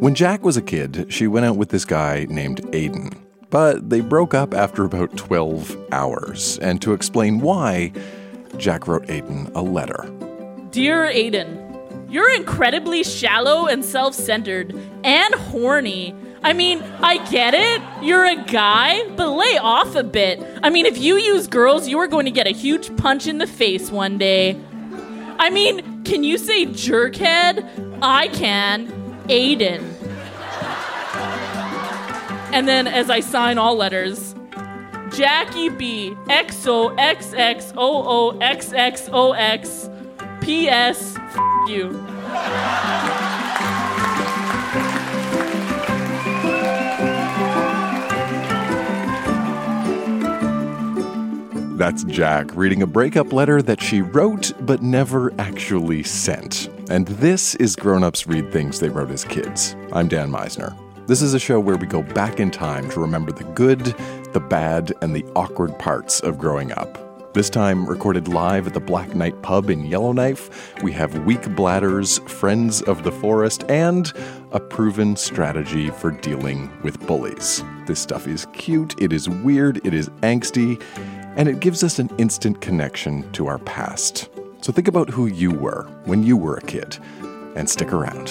When Jack was a kid, she went out with this guy named Aiden. But they broke up after about 12 hours. And to explain why, Jack wrote Aiden a letter. Dear Aiden, you're incredibly shallow and self centered and horny. I mean, I get it. You're a guy, but lay off a bit. I mean, if you use girls, you are going to get a huge punch in the face one day. I mean, can you say jerkhead? I can. Aiden. And then as I sign all letters, Jackie B. XOXXOOXXOX. P.S. F- you. That's Jack reading a breakup letter that she wrote but never actually sent. And this is Grown Ups Read Things They Wrote as Kids. I'm Dan Misener. This is a show where we go back in time to remember the good, the bad, and the awkward parts of growing up. This time, recorded live at the Black Knight Pub in Yellowknife, we have weak bladders, friends of the forest, and a proven strategy for dealing with bullies. This stuff is cute, it is weird, it is angsty, and it gives us an instant connection to our past. So think about who you were when you were a kid, and stick around.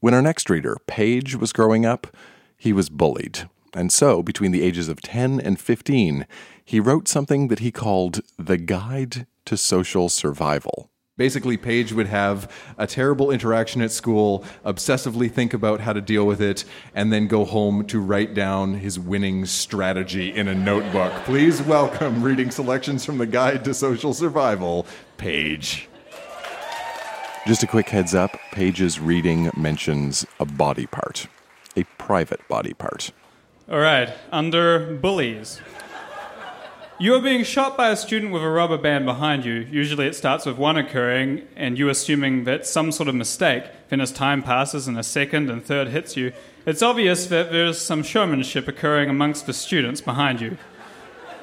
When our next reader, Paige, was growing up, he was bullied. And so, between the ages of 10 and 15, he wrote something that he called The Guide to Social Survival. Basically, Paige would have a terrible interaction at school, obsessively think about how to deal with it, and then go home to write down his winning strategy in a notebook. Please welcome reading selections from The Guide to Social Survival, Paige. Just a quick heads up Paige's reading mentions a body part, a private body part. All right, under bullies. You are being shot by a student with a rubber band behind you. Usually it starts with one occurring and you assuming that some sort of mistake. Then as time passes and a second and third hits you, it's obvious that there's some showmanship occurring amongst the students behind you.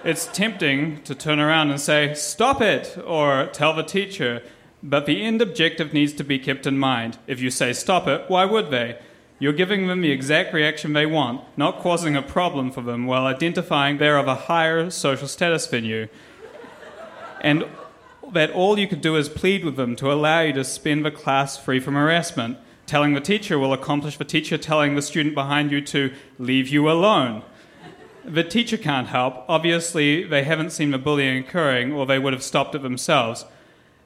It's tempting to turn around and say, Stop it! or tell the teacher, but the end objective needs to be kept in mind. If you say stop it, why would they? You're giving them the exact reaction they want, not causing a problem for them while identifying they're of a higher social status than you. And that all you could do is plead with them to allow you to spend the class free from harassment. Telling the teacher will accomplish the teacher telling the student behind you to leave you alone. The teacher can't help. Obviously, they haven't seen the bullying occurring, or they would have stopped it themselves.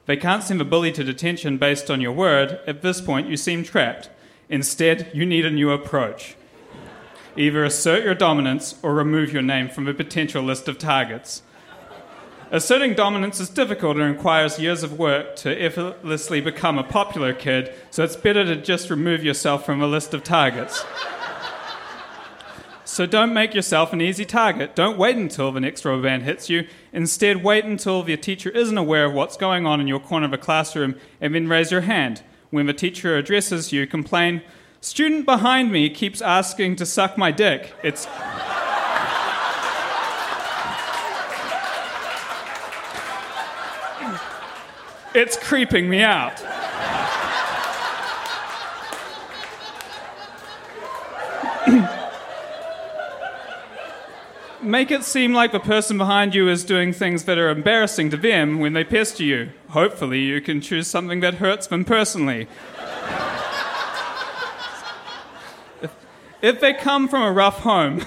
They can't send the bully to detention based on your word. At this point, you seem trapped. Instead, you need a new approach. Either assert your dominance or remove your name from a potential list of targets. Asserting dominance is difficult and requires years of work to effortlessly become a popular kid, so it's better to just remove yourself from a list of targets. So don't make yourself an easy target. Don't wait until the next rubber band hits you. Instead, wait until the teacher isn't aware of what's going on in your corner of a classroom and then raise your hand. When the teacher addresses you, complain, Student behind me keeps asking to suck my dick. It's. It's creeping me out. Make it seem like the person behind you is doing things that are embarrassing to them when they pester you. Hopefully, you can choose something that hurts them personally. if, if they come from a rough home,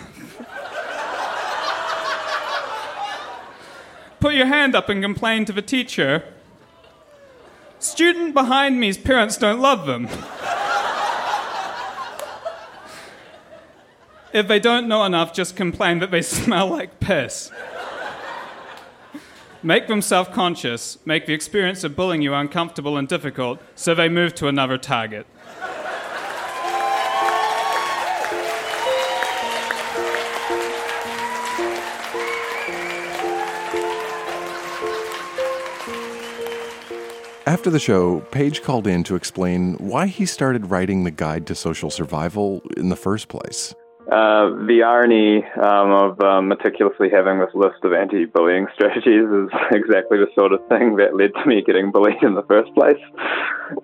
put your hand up and complain to the teacher. Student behind me's parents don't love them. If they don't know enough, just complain that they smell like piss. make them self conscious, make the experience of bullying you uncomfortable and difficult, so they move to another target. After the show, Paige called in to explain why he started writing the Guide to Social Survival in the first place. Uh, the irony um, of um, meticulously having this list of anti-bullying strategies is exactly the sort of thing that led to me getting bullied in the first place.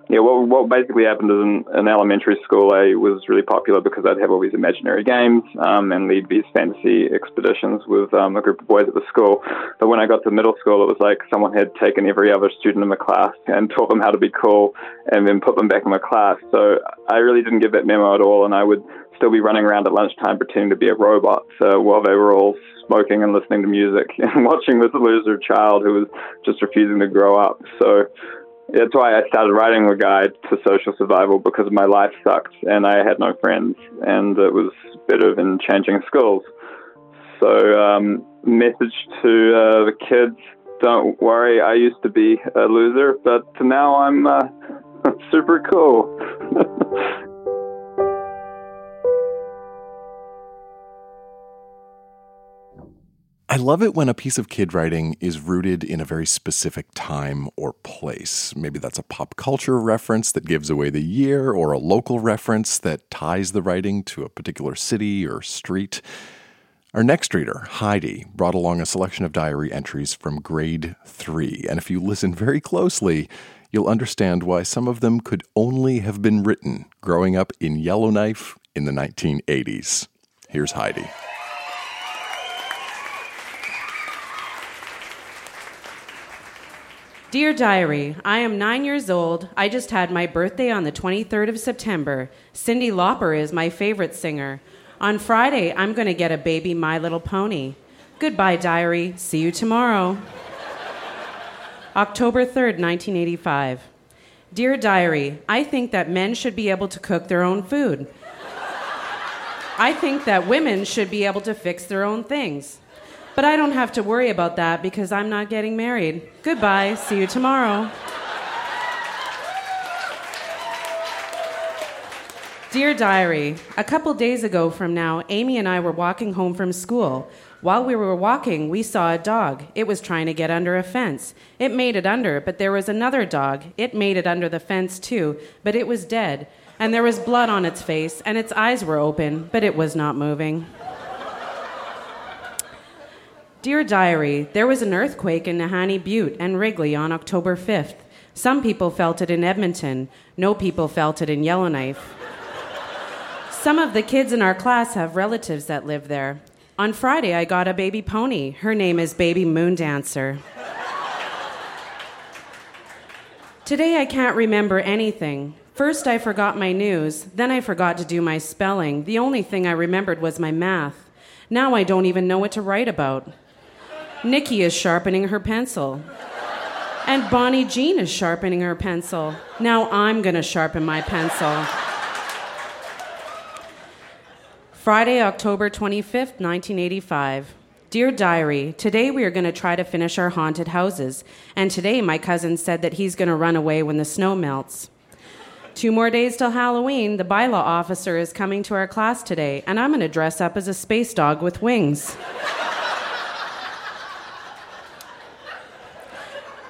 Yeah, what, what basically happened is in, in elementary school, I was really popular because I'd have all these imaginary games um, and lead these fantasy expeditions with um, a group of boys at the school. But when I got to middle school, it was like someone had taken every other student in the class and taught them how to be cool and then put them back in my class. So I really didn't get that memo at all, and I would still be running around at lunchtime pretending to be a robot uh, while they were all smoking and listening to music and watching this loser child who was just refusing to grow up. So that's why I started writing the guide to social survival because my life sucked and I had no friends and it was better than changing schools. So, um, message to uh, the kids: Don't worry, I used to be a loser, but now I'm uh, super cool. I love it when a piece of kid writing is rooted in a very specific time or place. Maybe that's a pop culture reference that gives away the year, or a local reference that ties the writing to a particular city or street. Our next reader, Heidi, brought along a selection of diary entries from grade three. And if you listen very closely, you'll understand why some of them could only have been written growing up in Yellowknife in the 1980s. Here's Heidi. Dear Diary, I am nine years old. I just had my birthday on the 23rd of September. Cyndi Lauper is my favorite singer. On Friday, I'm going to get a baby My Little Pony. Goodbye, Diary. See you tomorrow. October 3rd, 1985. Dear Diary, I think that men should be able to cook their own food. I think that women should be able to fix their own things. But I don't have to worry about that because I'm not getting married. Goodbye. See you tomorrow. Dear Diary, a couple days ago from now, Amy and I were walking home from school. While we were walking, we saw a dog. It was trying to get under a fence. It made it under, but there was another dog. It made it under the fence too, but it was dead. And there was blood on its face, and its eyes were open, but it was not moving. Dear Diary, there was an earthquake in Nahanni Butte and Wrigley on October 5th. Some people felt it in Edmonton. No people felt it in Yellowknife. Some of the kids in our class have relatives that live there. On Friday, I got a baby pony. Her name is Baby Moon Dancer. Today, I can't remember anything. First, I forgot my news. Then, I forgot to do my spelling. The only thing I remembered was my math. Now, I don't even know what to write about. Nikki is sharpening her pencil. And Bonnie Jean is sharpening her pencil. Now I'm going to sharpen my pencil. Friday, October 25th, 1985. Dear Diary, today we are going to try to finish our haunted houses. And today my cousin said that he's going to run away when the snow melts. Two more days till Halloween. The bylaw officer is coming to our class today, and I'm going to dress up as a space dog with wings.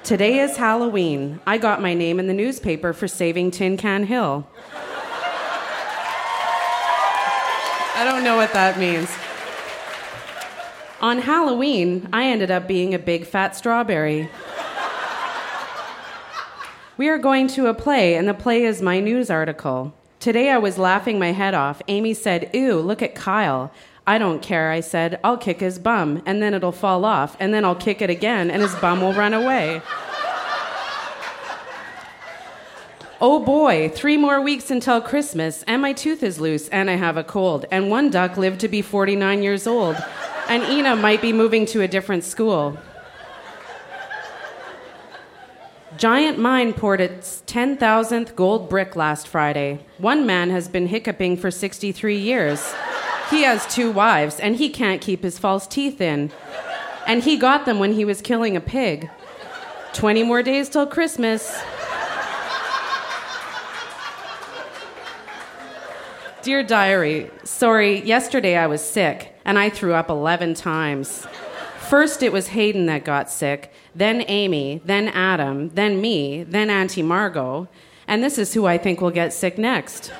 Today is Halloween. I got my name in the newspaper for saving Tin Can Hill. I don't know what that means. On Halloween, I ended up being a big fat strawberry. We are going to a play, and the play is my news article. Today I was laughing my head off. Amy said, Ew, look at Kyle. I don't care, I said. I'll kick his bum, and then it'll fall off, and then I'll kick it again, and his bum will run away. Oh boy, three more weeks until Christmas, and my tooth is loose, and I have a cold, and one duck lived to be 49 years old, and Ina might be moving to a different school. Giant Mine poured its 10,000th gold brick last Friday. One man has been hiccuping for 63 years. He has two wives, and he can't keep his false teeth in. And he got them when he was killing a pig. 20 more days till Christmas. Dear Diary, sorry, yesterday I was sick and I threw up 11 times. First, it was Hayden that got sick, then Amy, then Adam, then me, then Auntie Margot, and this is who I think will get sick next.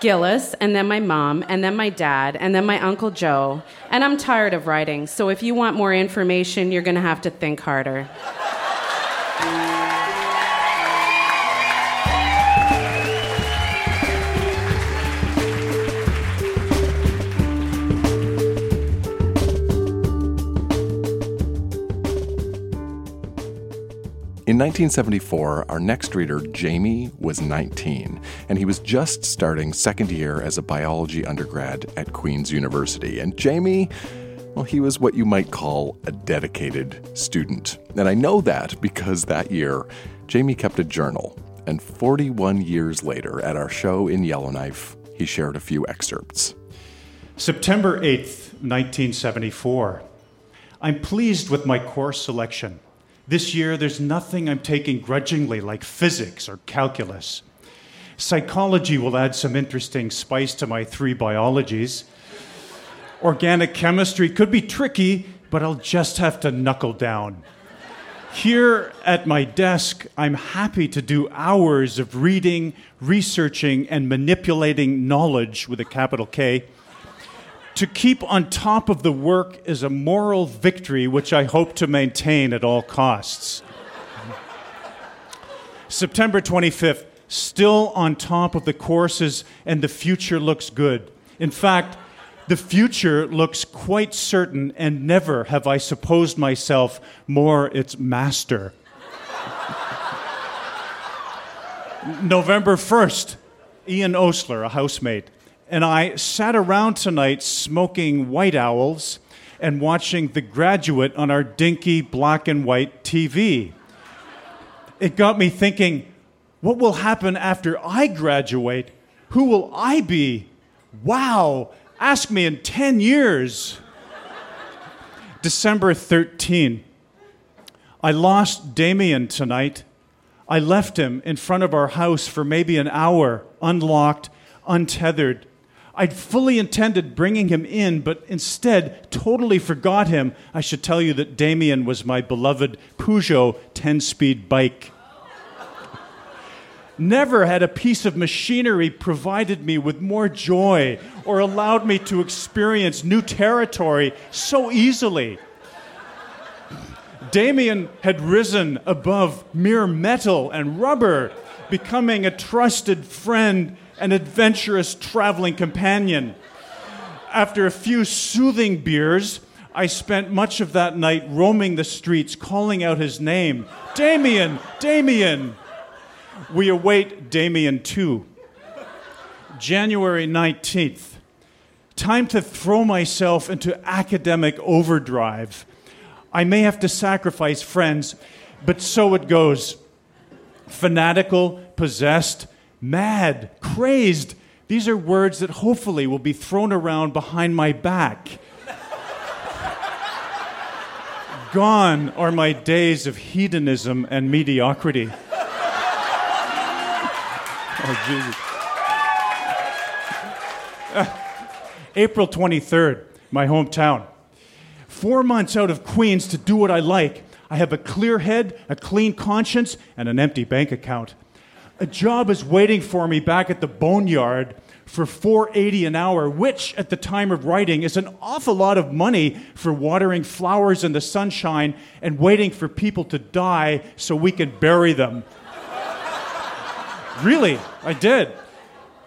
Gillis, and then my mom, and then my dad, and then my Uncle Joe. And I'm tired of writing, so if you want more information, you're gonna have to think harder. In 1974, our next reader, Jamie, was 19, and he was just starting second year as a biology undergrad at Queen's University. And Jamie, well, he was what you might call a dedicated student. And I know that because that year, Jamie kept a journal. And 41 years later, at our show in Yellowknife, he shared a few excerpts. September 8th, 1974. I'm pleased with my course selection. This year, there's nothing I'm taking grudgingly, like physics or calculus. Psychology will add some interesting spice to my three biologies. Organic chemistry could be tricky, but I'll just have to knuckle down. Here at my desk, I'm happy to do hours of reading, researching, and manipulating knowledge with a capital K. To keep on top of the work is a moral victory which I hope to maintain at all costs. September 25th, still on top of the courses, and the future looks good. In fact, the future looks quite certain, and never have I supposed myself more its master. November 1st, Ian Osler, a housemate, and I sat around tonight smoking white owls and watching The Graduate on our dinky black and white TV. It got me thinking what will happen after I graduate? Who will I be? Wow, ask me in 10 years. December 13. I lost Damien tonight. I left him in front of our house for maybe an hour, unlocked, untethered. I'd fully intended bringing him in, but instead totally forgot him. I should tell you that Damien was my beloved Peugeot 10 speed bike. Never had a piece of machinery provided me with more joy or allowed me to experience new territory so easily. Damien had risen above mere metal and rubber, becoming a trusted friend an adventurous traveling companion. After a few soothing beers, I spent much of that night roaming the streets, calling out his name Damien, Damien. We await Damien too. January 19th. Time to throw myself into academic overdrive. I may have to sacrifice friends, but so it goes. Fanatical, possessed, mad, crazed. These are words that hopefully will be thrown around behind my back. Gone are my days of hedonism and mediocrity. Oh, Jesus. Uh, April 23rd, my hometown. Four months out of Queens to do what I like. I have a clear head, a clean conscience, and an empty bank account a job is waiting for me back at the boneyard for 480 an hour which at the time of writing is an awful lot of money for watering flowers in the sunshine and waiting for people to die so we can bury them. Really i did.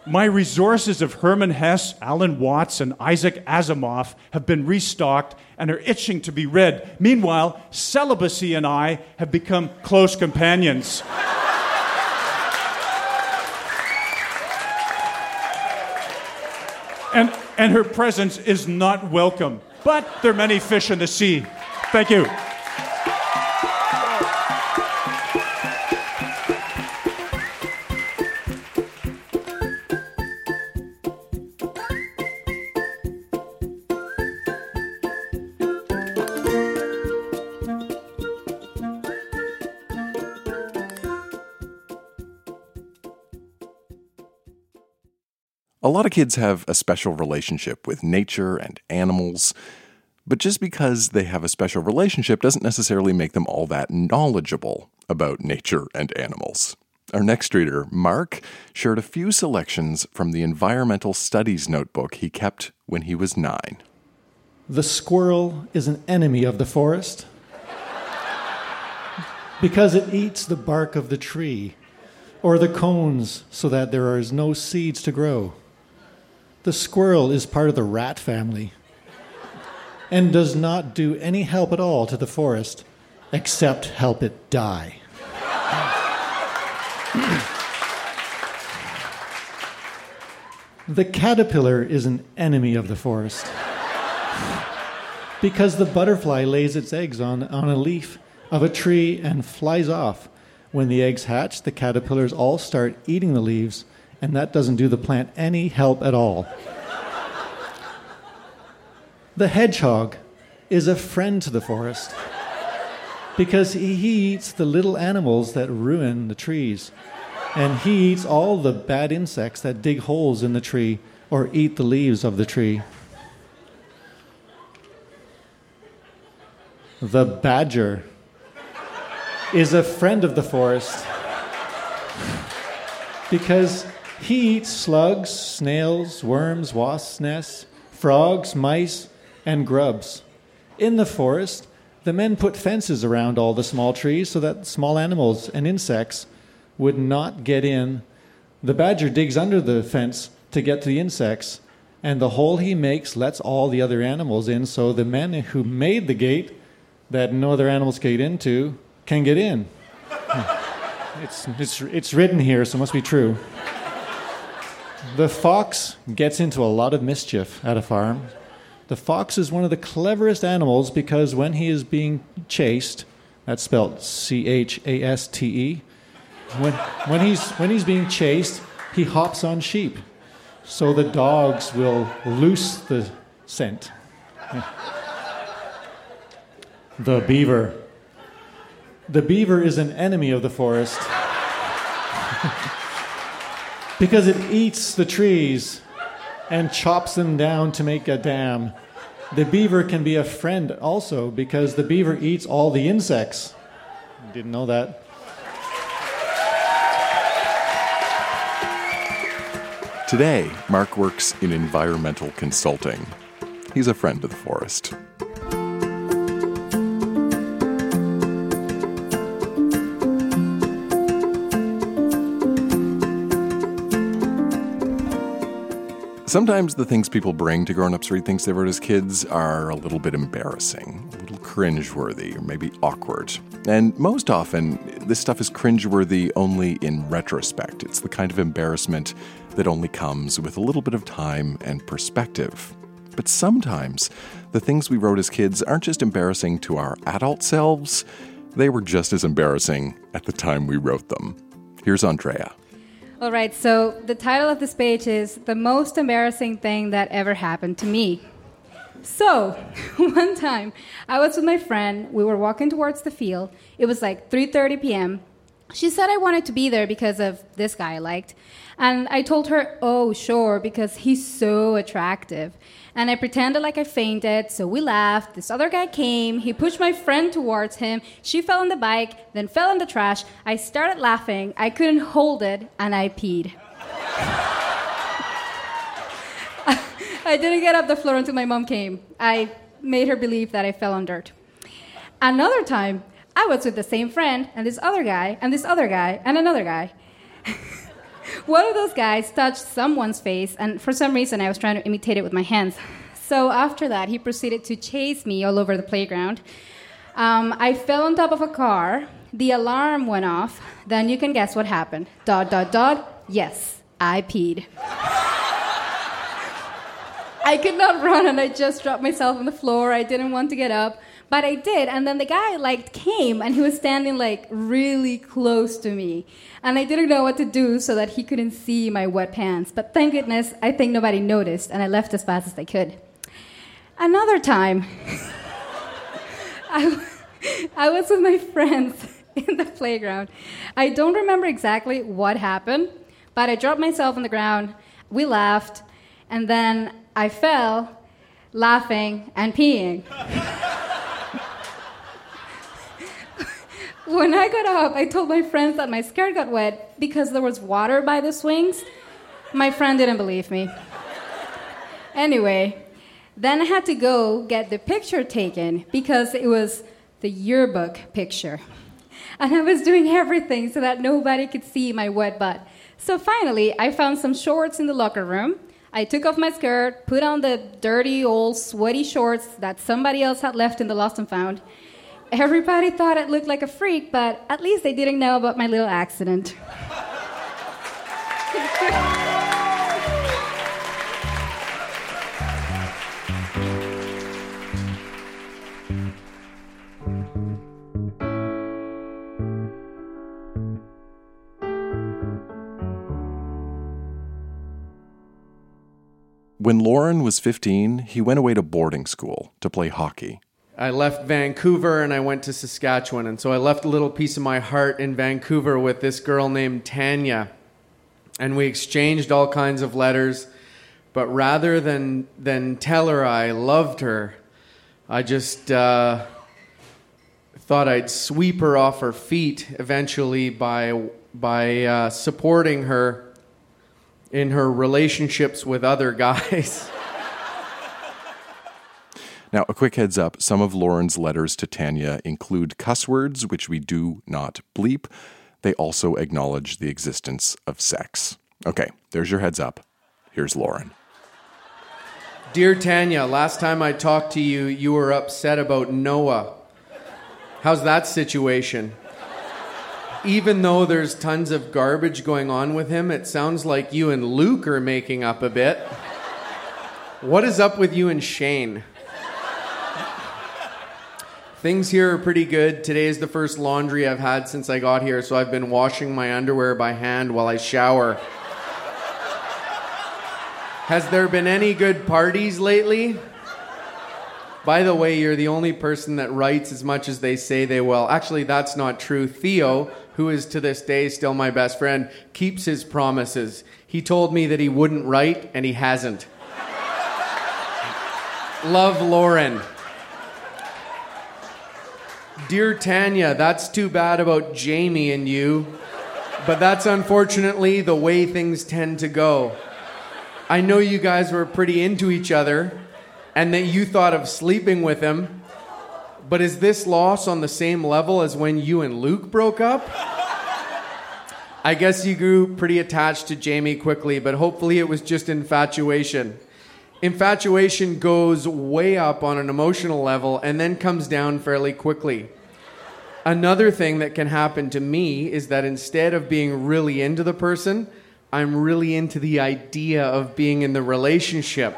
My resources of herman hesse alan watts and isaac asimov have been restocked and are itching to be read. Meanwhile celibacy and i have become close companions and, and her presence is not welcome. But there are many fish in the sea. Thank you. Lot of kids have a special relationship with nature and animals, but just because they have a special relationship doesn't necessarily make them all that knowledgeable about nature and animals. Our next reader, Mark, shared a few selections from the environmental studies notebook he kept when he was nine. The squirrel is an enemy of the forest because it eats the bark of the tree or the cones so that there is no seeds to grow. The squirrel is part of the rat family and does not do any help at all to the forest except help it die. the caterpillar is an enemy of the forest because the butterfly lays its eggs on, on a leaf of a tree and flies off. When the eggs hatch, the caterpillars all start eating the leaves, and that doesn't do the plant any help at all. the hedgehog is a friend to the forest because he eats the little animals that ruin the trees. And he eats all the bad insects that dig holes in the tree or eat the leaves of the tree. The badger is a friend of the forest because he eats slugs, snails, worms, wasps' nests, frogs, mice, and grubs. In the forest, the men put fences around all the small trees so that small animals and insects would not get in. The badger digs under the fence to get to the insects, and the hole he makes lets all the other animals in, so the men who made the gate that no other animals get into can get in. It's, it's, it's written here, so it must be true. The fox gets into a lot of mischief at a farm. The fox is one of the cleverest animals because when he is being chased, that's spelled C H A S T E, when, when, he's, when he's being chased, he hops on sheep. So the dogs will loose the scent. The beaver. The beaver is an enemy of the forest because it eats the trees and chops them down to make a dam. The beaver can be a friend also because the beaver eats all the insects. Didn't know that. Today, Mark works in environmental consulting. He's a friend of the forest. Sometimes the things people bring to grown ups read things they wrote as kids are a little bit embarrassing, a little cringeworthy, or maybe awkward. And most often, this stuff is cringeworthy only in retrospect. It's the kind of embarrassment that only comes with a little bit of time and perspective. But sometimes, the things we wrote as kids aren't just embarrassing to our adult selves, they were just as embarrassing at the time we wrote them. Here's Andrea. All right, so the title of this page is The Most Embarrassing Thing That Ever Happened to Me. So, one time I was with my friend, we were walking towards the field. It was like 3:30 p.m. She said I wanted to be there because of this guy I liked. And I told her, "Oh, sure, because he's so attractive." And I pretended like I fainted, so we laughed. This other guy came, he pushed my friend towards him. She fell on the bike, then fell in the trash. I started laughing. I couldn't hold it, and I peed. I didn't get up the floor until my mom came. I made her believe that I fell on dirt. Another time, I was with the same friend and this other guy and this other guy and another guy. One of those guys touched someone's face, and for some reason, I was trying to imitate it with my hands. So after that, he proceeded to chase me all over the playground. Um, I fell on top of a car. The alarm went off. Then you can guess what happened. Dot, dot, dot. Yes, I peed. I could not run and I just dropped myself on the floor. I didn't want to get up, but I did. And then the guy like came and he was standing like really close to me. And I didn't know what to do so that he couldn't see my wet pants. But thank goodness, I think nobody noticed and I left as fast as I could. Another time, I, I was with my friends in the playground. I don't remember exactly what happened, but I dropped myself on the ground We laughed, and then I fell, laughing and peeing. when I got up, I told my friends that my skirt got wet because there was water by the swings. My friend didn't believe me. Anyway, then I had to go get the picture taken because it was the yearbook picture. And I was doing everything so that nobody could see my wet butt. So finally, I found some shorts in the locker room. I took off my skirt, put on the dirty, old, sweaty shorts that somebody else had left in the lost and found. Everybody thought it looked like a freak, but at least they didn't know about my little accident. When Lauren was 15, he went away to boarding school to play hockey. I left Vancouver and I went to Saskatchewan. And so I left a little piece of my heart in Vancouver with this girl named Tanya. And we exchanged all kinds of letters. But rather than, than tell her I loved her, I just uh, thought I'd sweep her off her feet eventually by, by uh, supporting her in her relationships with other guys. Now, a quick heads up some of Lauren's letters to Tanya include cuss words, which we do not bleep. They also acknowledge the existence of sex. Okay, there's your heads up. Here's Lauren. Dear Tanya, last time I talked to you, you were upset about Noah. How's that situation? Even though there's tons of garbage going on with him, it sounds like you and Luke are making up a bit. What is up with you and Shane? Things here are pretty good. Today is the first laundry I've had since I got here, so I've been washing my underwear by hand while I shower. Has there been any good parties lately? By the way, you're the only person that writes as much as they say they will. Actually, that's not true. Theo, who is to this day still my best friend, keeps his promises. He told me that he wouldn't write, and he hasn't. Love Lauren. Dear Tanya, that's too bad about Jamie and you, but that's unfortunately the way things tend to go. I know you guys were pretty into each other and that you thought of sleeping with him, but is this loss on the same level as when you and Luke broke up? I guess you grew pretty attached to Jamie quickly, but hopefully it was just infatuation. Infatuation goes way up on an emotional level and then comes down fairly quickly. Another thing that can happen to me is that instead of being really into the person, I'm really into the idea of being in the relationship.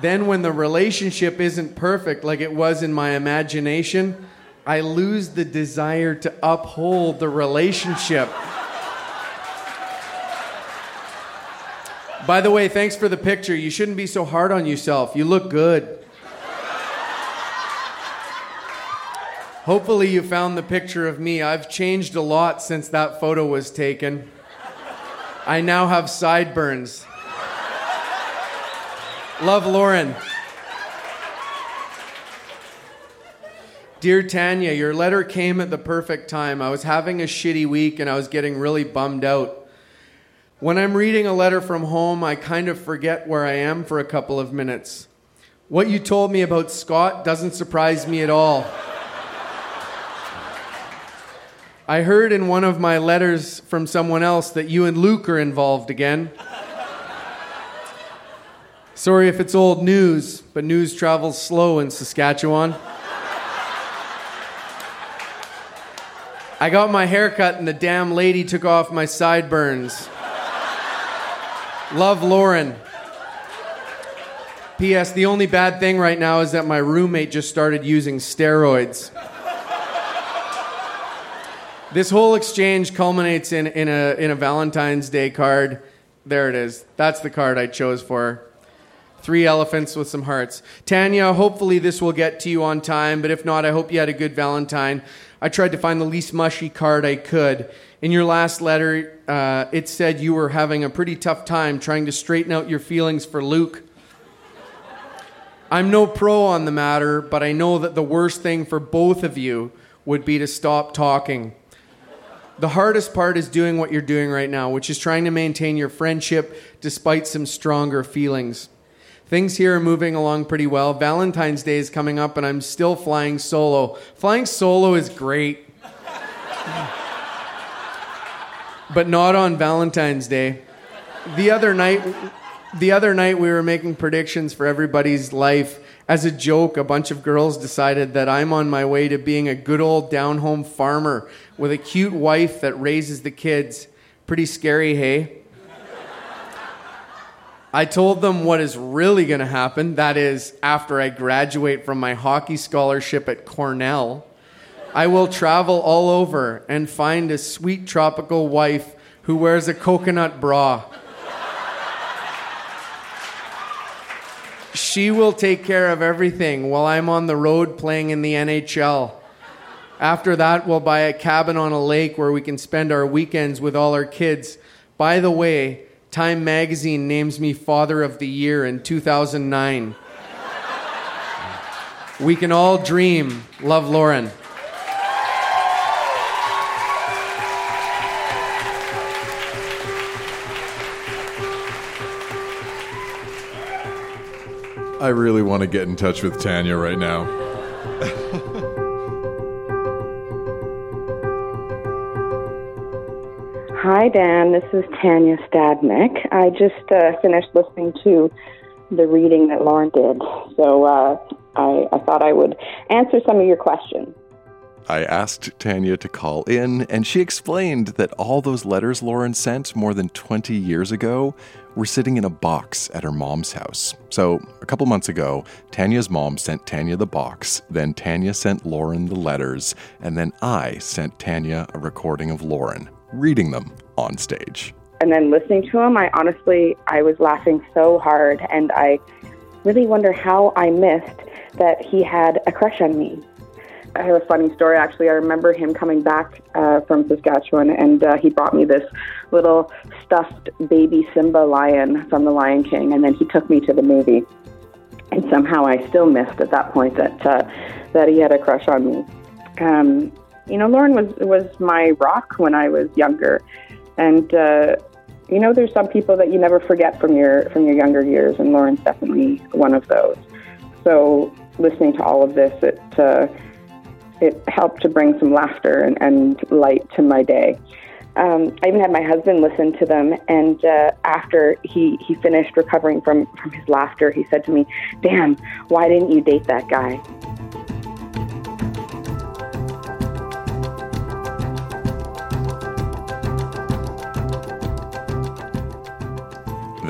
then, when the relationship isn't perfect like it was in my imagination, I lose the desire to uphold the relationship. By the way, thanks for the picture. You shouldn't be so hard on yourself. You look good. Hopefully, you found the picture of me. I've changed a lot since that photo was taken. I now have sideburns. Love Lauren. Dear Tanya, your letter came at the perfect time. I was having a shitty week and I was getting really bummed out. When I'm reading a letter from home, I kind of forget where I am for a couple of minutes. What you told me about Scott doesn't surprise me at all. I heard in one of my letters from someone else that you and Luke are involved again. Sorry if it's old news, but news travels slow in Saskatchewan. I got my hair cut and the damn lady took off my sideburns. Love Lauren. P.S. The only bad thing right now is that my roommate just started using steroids. This whole exchange culminates in, in, a, in a Valentine's Day card. There it is. That's the card I chose for. Three elephants with some hearts. Tanya, hopefully this will get to you on time, but if not, I hope you had a good Valentine. I tried to find the least mushy card I could. In your last letter, uh, it said you were having a pretty tough time trying to straighten out your feelings for Luke. I'm no pro on the matter, but I know that the worst thing for both of you would be to stop talking. The hardest part is doing what you're doing right now, which is trying to maintain your friendship despite some stronger feelings. Things here are moving along pretty well. Valentine's Day is coming up, and I'm still flying solo. Flying solo is great, but not on Valentine's Day. The other night, the other night we were making predictions for everybody's life. As a joke, a bunch of girls decided that I'm on my way to being a good old down home farmer with a cute wife that raises the kids. Pretty scary, hey? I told them what is really going to happen. That is, after I graduate from my hockey scholarship at Cornell, I will travel all over and find a sweet tropical wife who wears a coconut bra. She will take care of everything while I'm on the road playing in the NHL. After that, we'll buy a cabin on a lake where we can spend our weekends with all our kids. By the way, Time magazine names me Father of the Year in 2009. we can all dream. Love, Lauren. Really want to get in touch with Tanya right now. Hi, Dan. This is Tanya Stadnick. I just uh, finished listening to the reading that Lauren did, so uh, I, I thought I would answer some of your questions. I asked Tanya to call in, and she explained that all those letters Lauren sent more than 20 years ago were sitting in a box at her mom's house. So, a couple months ago, Tanya's mom sent Tanya the box, then Tanya sent Lauren the letters, and then I sent Tanya a recording of Lauren reading them on stage. And then listening to him, I honestly, I was laughing so hard, and I really wonder how I missed that he had a crush on me. I have a funny story actually. I remember him coming back uh, from Saskatchewan, and uh, he brought me this little stuffed baby Simba lion from The Lion King, and then he took me to the movie. And somehow I still missed at that point that uh, that he had a crush on me. Um, you know, Lauren was was my rock when I was younger, and uh, you know, there's some people that you never forget from your from your younger years, and Lauren's definitely one of those. So listening to all of this, it uh, it helped to bring some laughter and, and light to my day. Um, I even had my husband listen to them, and uh, after he, he finished recovering from, from his laughter, he said to me, Dan, why didn't you date that guy?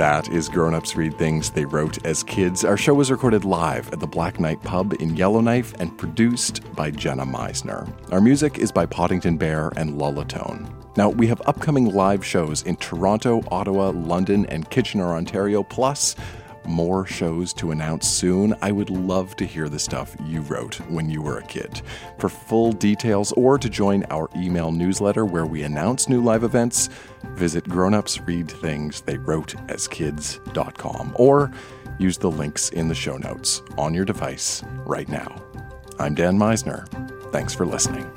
That is Grown Ups Read Things They Wrote as Kids. Our show was recorded live at the Black Knight Pub in Yellowknife and produced by Jenna Misener. Our music is by Poddington Bear and Lullatone. Now, we have upcoming live shows in Toronto, Ottawa, London, and Kitchener, Ontario, plus more shows to announce soon. I would love to hear the stuff you wrote when you were a kid. For full details or to join our email newsletter where we announce new live events, visit grownupsreadthingstheywroteaskids.com or use the links in the show notes on your device right now. I'm Dan Misener. Thanks for listening.